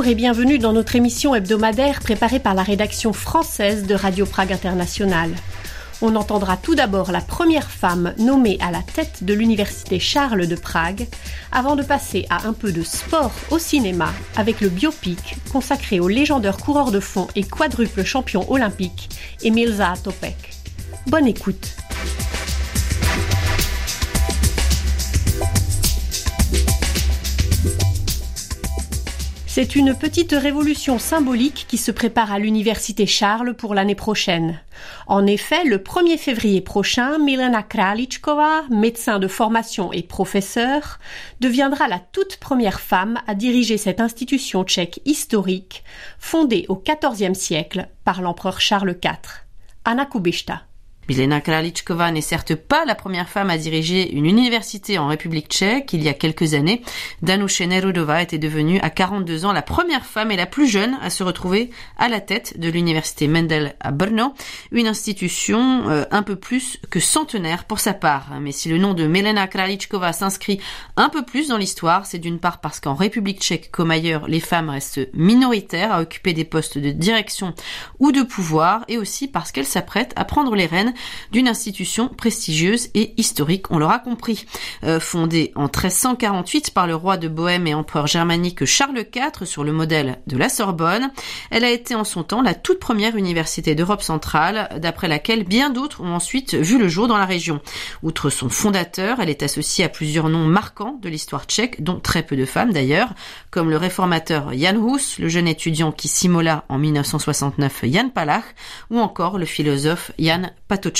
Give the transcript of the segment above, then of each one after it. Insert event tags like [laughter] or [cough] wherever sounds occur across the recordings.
Bonjour et bienvenue dans notre émission hebdomadaire préparée par la rédaction française de Radio Prague International. On entendra tout d'abord la première femme nommée à la tête de l'université Charles de Prague, avant de passer à un peu de sport au cinéma avec le biopic consacré au légendaire coureur de fond et quadruple champion olympique Emil Zaatopek. Bonne écoute. C'est une petite révolution symbolique qui se prépare à l'Université Charles pour l'année prochaine. En effet, le 1er février prochain, Milena Kralichkova, médecin de formation et professeur, deviendra la toute première femme à diriger cette institution tchèque historique, fondée au XIVe siècle par l'empereur Charles IV. Anna Kubishta. Milena Kralichkova n'est certes pas la première femme à diriger une université en République tchèque. Il y a quelques années, Danuše Nerudova était devenue à 42 ans la première femme et la plus jeune à se retrouver à la tête de l'université Mendel à Brno, une institution euh, un peu plus que centenaire pour sa part. Mais si le nom de Milena Kralichkova s'inscrit un peu plus dans l'histoire, c'est d'une part parce qu'en République tchèque comme ailleurs, les femmes restent minoritaires à occuper des postes de direction ou de pouvoir et aussi parce qu'elles s'apprêtent à prendre les rênes d'une institution prestigieuse et historique, on l'aura compris. Euh, fondée en 1348 par le roi de Bohême et empereur germanique Charles IV sur le modèle de la Sorbonne, elle a été en son temps la toute première université d'Europe centrale, d'après laquelle bien d'autres ont ensuite vu le jour dans la région. Outre son fondateur, elle est associée à plusieurs noms marquants de l'histoire tchèque, dont très peu de femmes d'ailleurs, comme le réformateur Jan Hus, le jeune étudiant qui s'immola en 1969 Jan Palach, ou encore le philosophe Jan Pato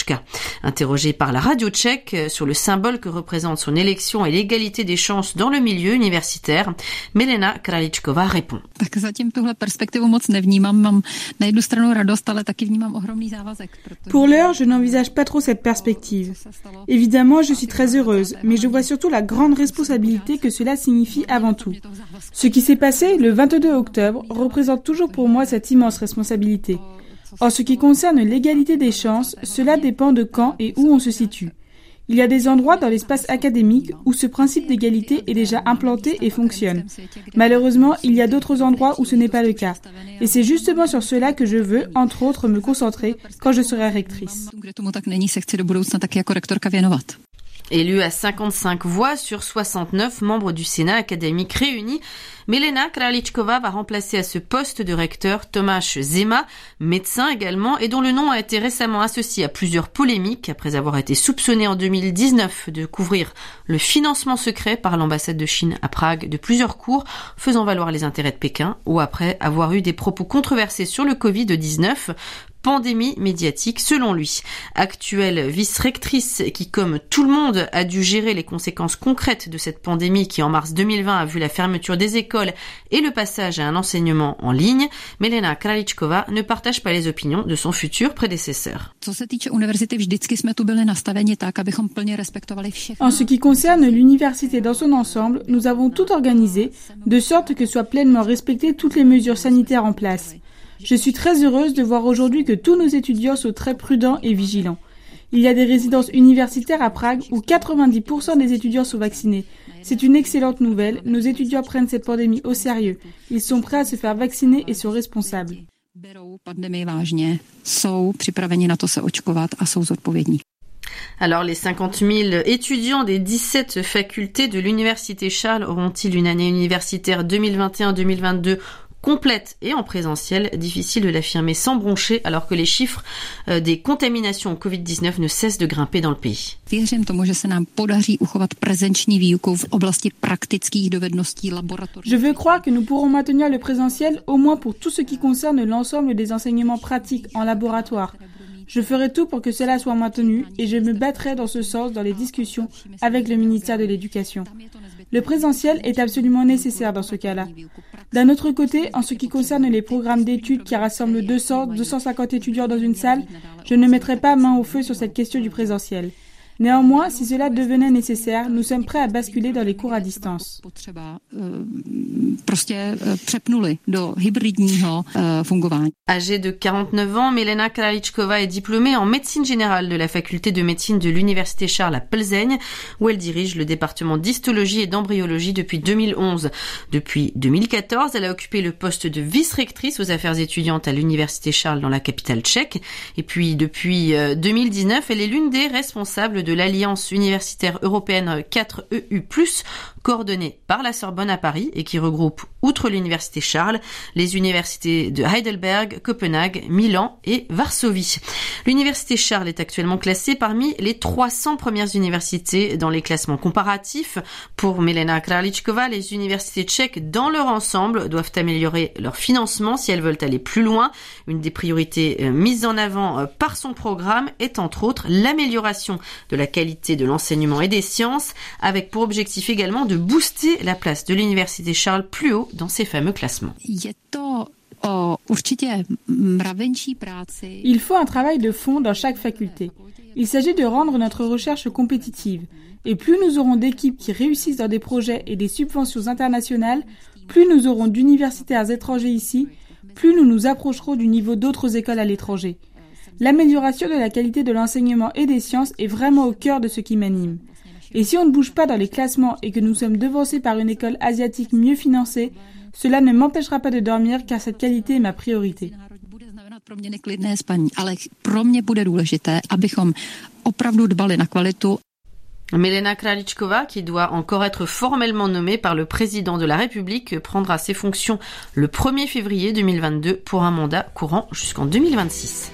Interrogée par la radio tchèque sur le symbole que représente son élection et l'égalité des chances dans le milieu universitaire, Melena Kraličková répond. Pour l'heure, je n'envisage pas trop cette perspective. Évidemment, je suis très heureuse, mais je vois surtout la grande responsabilité que cela signifie avant tout. Ce qui s'est passé le 22 octobre représente toujours pour moi cette immense responsabilité. En ce qui concerne l'égalité des chances, cela dépend de quand et où on se situe. Il y a des endroits dans l'espace académique où ce principe d'égalité est déjà implanté et fonctionne. Malheureusement, il y a d'autres endroits où ce n'est pas le cas. Et c'est justement sur cela que je veux, entre autres, me concentrer quand je serai rectrice. Élue à 55 voix sur 69 membres du Sénat académique réunis, Melena Kralichkova va remplacer à ce poste de recteur Tomasz Zema, médecin également, et dont le nom a été récemment associé à plusieurs polémiques après avoir été soupçonné en 2019 de couvrir le financement secret par l'ambassade de Chine à Prague de plusieurs cours faisant valoir les intérêts de Pékin ou après avoir eu des propos controversés sur le Covid-19 pandémie médiatique selon lui. Actuelle vice-rectrice qui, comme tout le monde, a dû gérer les conséquences concrètes de cette pandémie qui, en mars 2020, a vu la fermeture des écoles et le passage à un enseignement en ligne, Melena Kralichkova ne partage pas les opinions de son futur prédécesseur. En ce qui concerne l'université dans son ensemble, nous avons tout organisé de sorte que soient pleinement respectées toutes les mesures sanitaires en place. Je suis très heureuse de voir aujourd'hui que tous nos étudiants sont très prudents et vigilants. Il y a des résidences universitaires à Prague où 90% des étudiants sont vaccinés. C'est une excellente nouvelle. Nos étudiants prennent cette pandémie au sérieux. Ils sont prêts à se faire vacciner et sont responsables. Alors les 50 000 étudiants des 17 facultés de l'Université Charles auront-ils une année universitaire 2021-2022 complète et en présentiel. Difficile de l'affirmer sans broncher alors que les chiffres euh, des contaminations au Covid-19 ne cessent de grimper dans le pays. Je veux croire que nous pourrons maintenir le présentiel au moins pour tout ce qui concerne l'ensemble des enseignements pratiques en laboratoire. Je ferai tout pour que cela soit maintenu et je me battrai dans ce sens dans les discussions avec le ministère de l'Éducation. Le présentiel est absolument nécessaire dans ce cas-là. D'un autre côté, en ce qui concerne les programmes d'études qui rassemblent 200, 250 étudiants dans une salle, je ne mettrai pas main au feu sur cette question du présentiel. Néanmoins, si cela devenait nécessaire, nous sommes prêts à basculer dans les cours à distance. Âgée de 49 ans, Milena Kralichkova est diplômée en médecine générale de la faculté de médecine de l'université Charles à Plzeň, où elle dirige le département d'histologie et d'embryologie depuis 2011. Depuis 2014, elle a occupé le poste de vice-rectrice aux affaires étudiantes à l'université Charles dans la capitale tchèque. Et puis, depuis 2019, euh, elle est l'une des responsables de de l'Alliance universitaire européenne 4EU+, coordonnée par la Sorbonne à Paris et qui regroupe, outre l'université Charles, les universités de Heidelberg, Copenhague, Milan et Varsovie. L'université Charles est actuellement classée parmi les 300 premières universités dans les classements comparatifs. Pour Milena Kralichkova, les universités tchèques dans leur ensemble doivent améliorer leur financement si elles veulent aller plus loin. Une des priorités euh, mises en avant euh, par son programme est entre autres l'amélioration de la qualité de l'enseignement et des sciences, avec pour objectif également de booster la place de l'université Charles plus haut dans ces fameux classements. Il faut un travail de fond dans chaque faculté. Il s'agit de rendre notre recherche compétitive. Et plus nous aurons d'équipes qui réussissent dans des projets et des subventions internationales, plus nous aurons d'universitaires étrangers ici, plus nous nous approcherons du niveau d'autres écoles à l'étranger. L'amélioration de la qualité de l'enseignement et des sciences est vraiment au cœur de ce qui m'anime. Et si on ne bouge pas dans les classements et que nous sommes devancés par une école asiatique mieux financée, cela ne m'empêchera pas de dormir car cette qualité est ma priorité. Melena Kralichkova, qui doit encore être formellement nommée par le président de la République, prendra ses fonctions le 1er février 2022 pour un mandat courant jusqu'en 2026.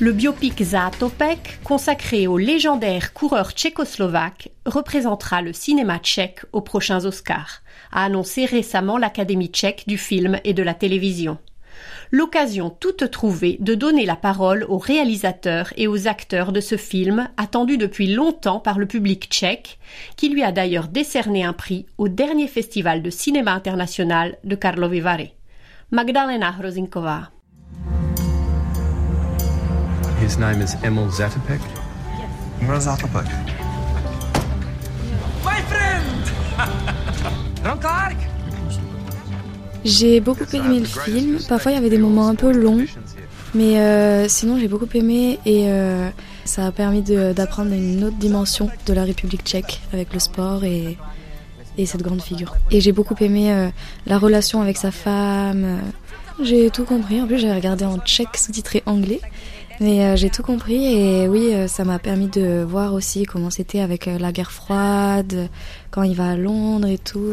Le biopic Zatopek, consacré au légendaire coureur tchécoslovaque, représentera le cinéma tchèque aux prochains Oscars, a annoncé récemment l'Académie tchèque du film et de la télévision. L'occasion toute trouvée de donner la parole aux réalisateurs et aux acteurs de ce film, attendu depuis longtemps par le public tchèque, qui lui a d'ailleurs décerné un prix au dernier festival de cinéma international de Karlovy Vary. Magdalena Hrozinkova. His name is Emil Zatopek? Emil Zatopek. My friend! [laughs] Ron Clark! J'ai beaucoup aimé le film. Parfois, il y avait des moments un peu longs. Mais euh, sinon, j'ai beaucoup aimé et euh, ça a permis d'apprendre une autre dimension de la République tchèque avec le sport et, et cette grande figure. Et j'ai beaucoup aimé euh, la relation avec sa femme. J'ai tout compris. En plus, j'ai regardé en tchèque sous-titré anglais. Mais euh, j'ai tout compris et oui, euh, ça m'a permis de voir aussi comment c'était avec euh, la guerre froide, quand il va à Londres et tout.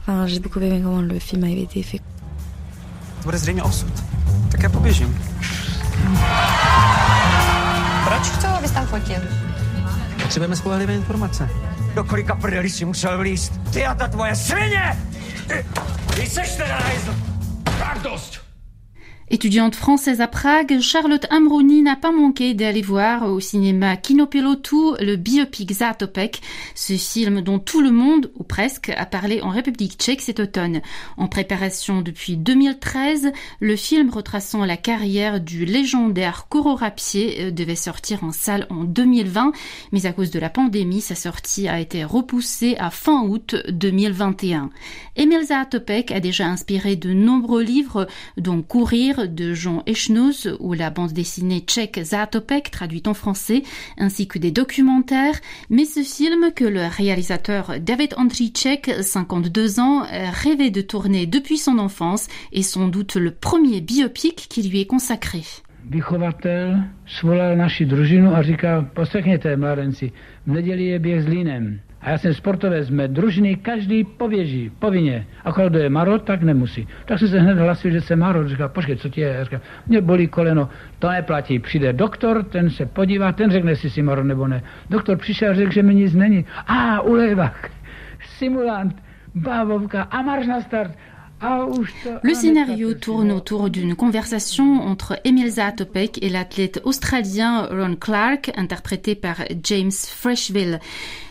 Enfin, j'ai beaucoup aimé comment le film avait été fait. bude zřejmě osud. Tak já poběžím. Proč chce, abys tam fotil? Potřebujeme spolehlivé informace. Do kolika prdeli si musel vlíst? Ty a ta tvoje svině! Ty, ty seš teda najzl. Tak dost! Étudiante française à Prague, Charlotte Amroni n'a pas manqué d'aller voir au cinéma Kinopilotu le biopic Zatopek, ce film dont tout le monde, ou presque, a parlé en République tchèque cet automne. En préparation depuis 2013, le film retraçant la carrière du légendaire Koro Rapier euh, devait sortir en salle en 2020, mais à cause de la pandémie, sa sortie a été repoussée à fin août 2021. Emil Zatopek a déjà inspiré de nombreux livres, dont Courir, de Jean Echnoz ou la bande dessinée tchèque Zatopek traduite en français, ainsi que des documentaires, mais ce film que le réalisateur David Andrzejczyk, 52 ans, rêvait de tourner depuis son enfance est sans doute le premier biopic qui lui est consacré. Vychovatel svolal naši družinu a říká, poslechněte mladenci, v neděli je běh s. A já jsem sportovec, jsme družiny, každý pověží, povinně. A kdo je Maro, tak nemusí. Tak si se hned hlasil, že jsem Maro. Říká, počkej, co ti je? Říká, mě bolí koleno. To neplatí. Přijde doktor, ten se podívá, ten řekne, jestli si Maro nebo ne. Doktor přišel řekl, že mi nic není. A, ulejvák, simulant, bávovka, a marš na start. Le scénario tourne autour d'une conversation entre Emil Zatopek et l'athlète australien Ron Clark, interprété par James Freshville.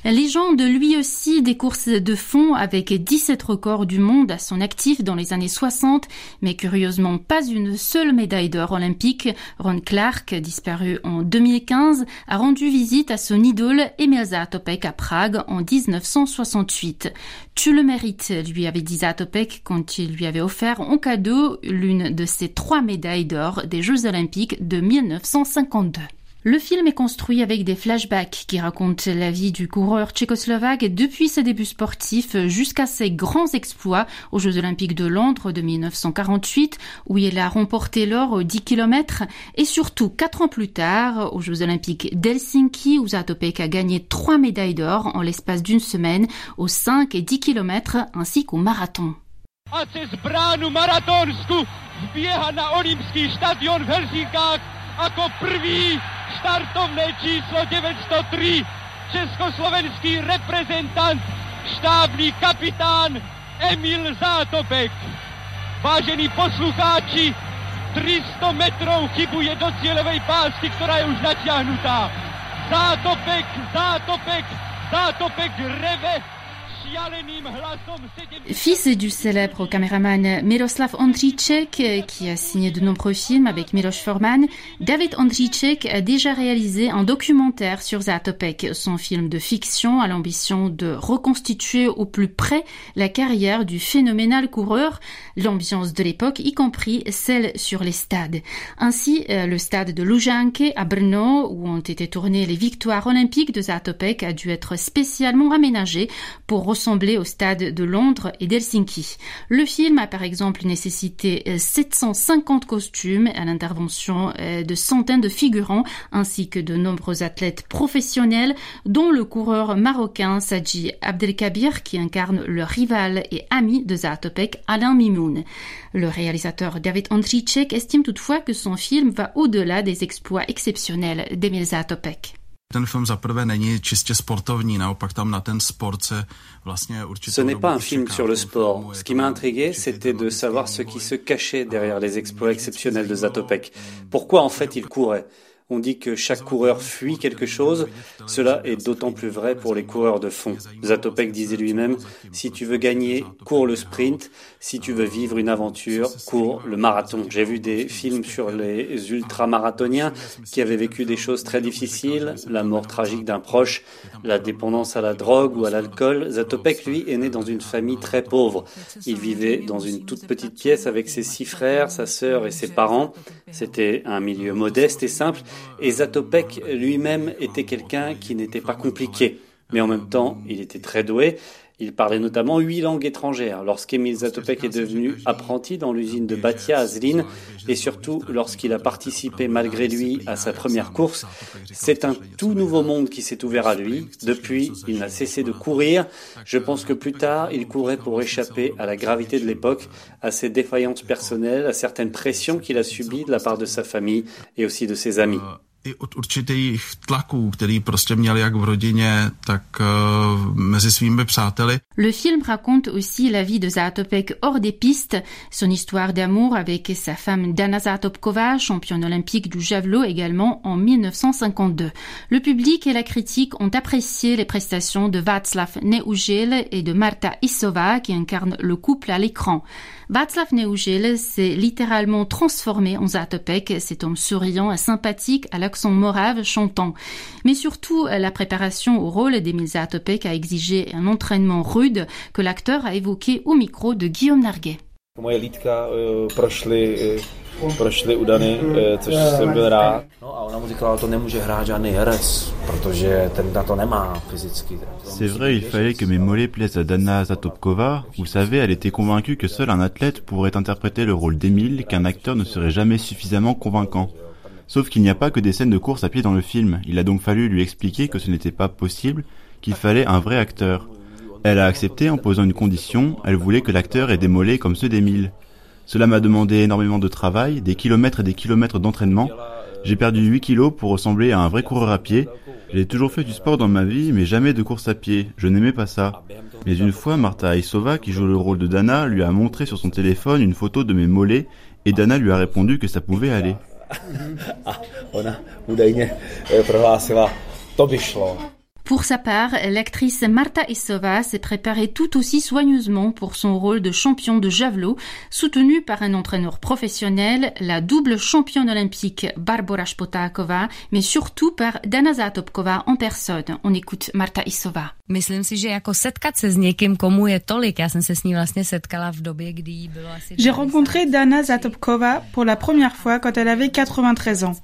Légende lui aussi des courses de fond avec 17 records du monde à son actif dans les années 60, mais curieusement pas une seule médaille d'or olympique. Ron Clark, disparu en 2015, a rendu visite à son idole Emil Zatopek à Prague en 1968. Tu le mérites, lui avait dit Zatopek quand il lui avait offert en cadeau l'une de ses trois médailles d'or des Jeux olympiques de 1952. Le film est construit avec des flashbacks qui racontent la vie du coureur tchécoslovaque depuis ses débuts sportifs jusqu'à ses grands exploits aux Jeux olympiques de Londres de 1948 où il a remporté l'or aux 10 km et surtout quatre ans plus tard aux Jeux olympiques d'Helsinki où Zatopek a gagné trois médailles d'or en l'espace d'une semaine aux 5 et 10 km ainsi qu'au marathon. A přes bránu Maratonsku vběha na olympský stadion v Helsinkách jako první startovné číslo 903 československý reprezentant, štábní kapitán Emil Zátopek. Vážení poslucháči, 300 metrů chybuje do cílové pásky, která je už natáhnutá. Zátopek, zátopek, zátopek reve Fils du célèbre caméraman Miroslav Ondříček, qui a signé de nombreux films avec Miloš Forman, David Ondříček a déjà réalisé un documentaire sur Zatopek. Son film de fiction a l'ambition de reconstituer au plus près la carrière du phénoménal coureur, l'ambiance de l'époque, y compris celle sur les stades. Ainsi, euh, le stade de Lujanke à Brno, où ont été tournées les victoires olympiques de Zatopek, a dû être spécialement aménagé pour ressemblait au stade de Londres et d'Helsinki. Le film a par exemple nécessité 750 euh, costumes à l'intervention euh, de centaines de figurants ainsi que de nombreux athlètes professionnels dont le coureur marocain Saji Abdelkabir qui incarne le rival et ami de Zatopek Alain Mimoun. Le réalisateur David Andrzejczyk estime toutefois que son film va au-delà des exploits exceptionnels d'Emil Zatopek. Ce n'est pas un film sur le sport. Ce qui m'a intrigué, c'était de savoir ce qui se cachait derrière les exploits exceptionnels de Zatopek. Pourquoi en fait il courait on dit que chaque coureur fuit quelque chose. Cela est d'autant plus vrai pour les coureurs de fond. Zatopek disait lui-même, si tu veux gagner, cours le sprint. Si tu veux vivre une aventure, cours le marathon. J'ai vu des films sur les ultramarathoniens qui avaient vécu des choses très difficiles, la mort tragique d'un proche, la dépendance à la drogue ou à l'alcool. Zatopek, lui, est né dans une famille très pauvre. Il vivait dans une toute petite pièce avec ses six frères, sa sœur et ses parents. C'était un milieu modeste et simple. Et Zatopek lui-même était quelqu'un qui n'était pas compliqué, mais en même temps, il était très doué. Il parlait notamment huit langues étrangères. Lorsqu'Emile Zatopek est devenu apprenti dans l'usine de Batia à Zlin, et surtout lorsqu'il a participé malgré lui à sa première course, c'est un tout nouveau monde qui s'est ouvert à lui. Depuis, il n'a cessé de courir. Je pense que plus tard, il courait pour échapper à la gravité de l'époque, à ses défaillances personnelles, à certaines pressions qu'il a subies de la part de sa famille et aussi de ses amis. Le film raconte aussi la vie de Zatopek hors des pistes, son histoire d'amour avec sa femme Dana Zatopkova, championne olympique du javelot également en 1952. Le public et la critique ont apprécié les prestations de Václav Neugel et de Marta Isova qui incarnent le couple à l'écran. Václav Neugel s'est littéralement transformé en Zatopek, cet homme souriant et sympathique à l'accent morave chantant. Mais surtout, la préparation au rôle d'Emile Zatopek a exigé un entraînement rude que l'acteur a évoqué au micro de Guillaume Narguet. C'est vrai, il fallait que mes mollets plaisent à Dana Zatopkova. Vous savez, elle était convaincue que seul un athlète pourrait interpréter le rôle d'Emile, qu'un acteur ne serait jamais suffisamment convaincant. Sauf qu'il n'y a pas que des scènes de course à pied dans le film. Il a donc fallu lui expliquer que ce n'était pas possible, qu'il fallait un vrai acteur. Elle a accepté en posant une condition, elle voulait que l'acteur ait des mollets comme ceux d'Emile. Cela m'a demandé énormément de travail, des kilomètres et des kilomètres d'entraînement. J'ai perdu 8 kilos pour ressembler à un vrai coureur à pied. J'ai toujours fait du sport dans ma vie, mais jamais de course à pied. Je n'aimais pas ça. Mais une fois, Marta Aisova, qui joue le rôle de Dana, lui a montré sur son téléphone une photo de mes mollets, et Dana lui a répondu que ça pouvait aller. a ona údajně eh, prohlásila, to by šlo. Pour sa part, l'actrice Marta Isova s'est préparée tout aussi soigneusement pour son rôle de champion de javelot, soutenue par un entraîneur professionnel, la double championne olympique Barbara Spotakova, mais surtout par Dana Zatopkova en personne. On écoute Marta Isova. J'ai rencontré Dana Zatopkova pour la première fois quand elle avait 93 ans.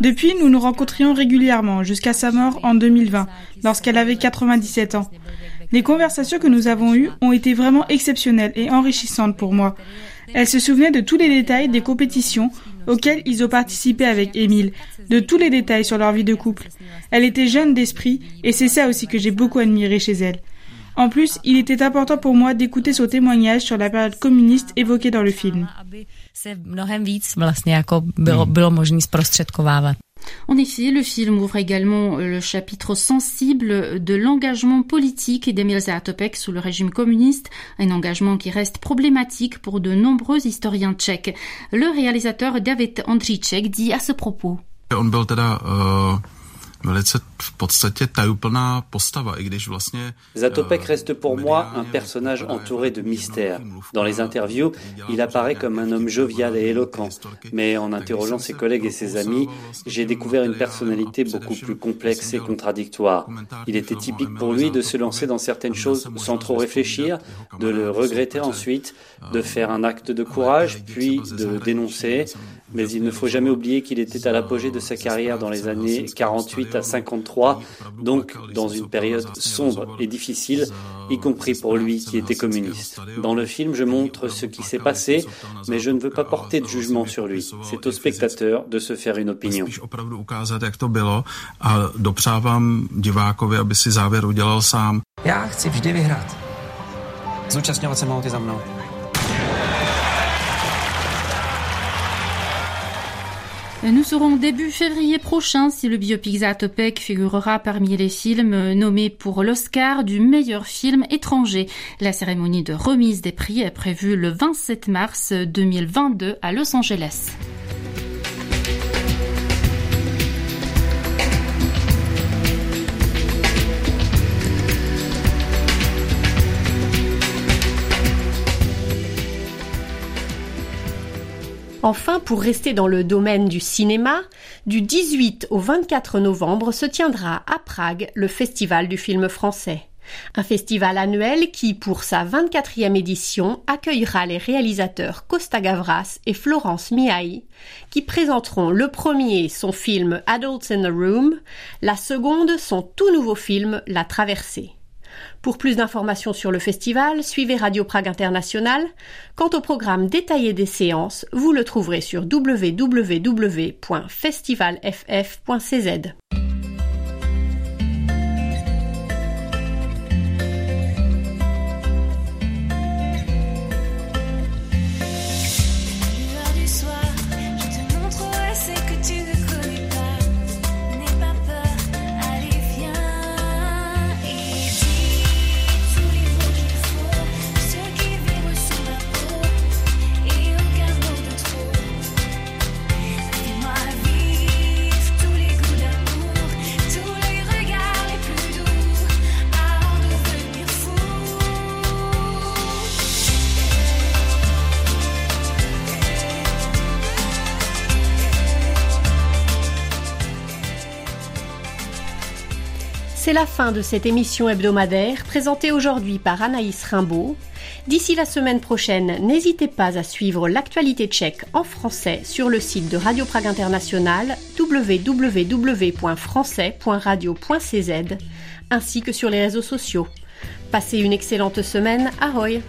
Depuis, nous nous rencontrions régulièrement jusqu'à sa mort en 2020, lorsqu'elle avait 97 ans. Les conversations que nous avons eues ont été vraiment exceptionnelles et enrichissantes pour moi. Elle se souvenait de tous les détails des compétitions auxquelles ils ont participé avec Émile, de tous les détails sur leur vie de couple. Elle était jeune d'esprit et c'est ça aussi que j'ai beaucoup admiré chez elle. En plus, il était important pour moi d'écouter son témoignage sur la période communiste évoquée dans le film. En effet, le film ouvre également le chapitre sensible de l'engagement politique d'Emil Zatopek sous le régime communiste, un engagement qui reste problématique pour de nombreux historiens tchèques. Le réalisateur David Andříček dit à ce propos. Zatopek reste pour moi un personnage entouré de mystères. Dans les interviews, il apparaît comme un homme jovial et éloquent, mais en interrogeant ses collègues et ses amis, j'ai découvert une personnalité beaucoup plus complexe et contradictoire. Il était typique pour lui de se lancer dans certaines choses sans trop réfléchir, de le regretter ensuite, de faire un acte de courage, puis de dénoncer, mais il ne faut jamais oublier qu'il était à l'apogée de sa carrière dans les années 48 à 53, donc dans une période sombre et difficile, y compris pour lui qui était communiste. Dans le film, je montre ce qui s'est passé, mais je ne veux pas porter de jugement sur lui. C'est au spectateur de se faire une opinion. Nous serons début février prochain si le biopic Zatopek figurera parmi les films nommés pour l'Oscar du meilleur film étranger. La cérémonie de remise des prix est prévue le 27 mars 2022 à Los Angeles. Enfin, pour rester dans le domaine du cinéma, du 18 au 24 novembre se tiendra à Prague le Festival du film français. Un festival annuel qui, pour sa 24e édition, accueillera les réalisateurs Costa Gavras et Florence Miai, qui présenteront le premier son film Adults in the Room, la seconde son tout nouveau film La Traversée. Pour plus d'informations sur le festival, suivez Radio Prague International. Quant au programme détaillé des séances, vous le trouverez sur www.festivalff.cz. la fin de cette émission hebdomadaire présentée aujourd'hui par Anaïs Rimbaud. D'ici la semaine prochaine, n'hésitez pas à suivre l'actualité tchèque en français sur le site de Radio Prague International www.français.radio.cz ainsi que sur les réseaux sociaux. Passez une excellente semaine. Ahoy!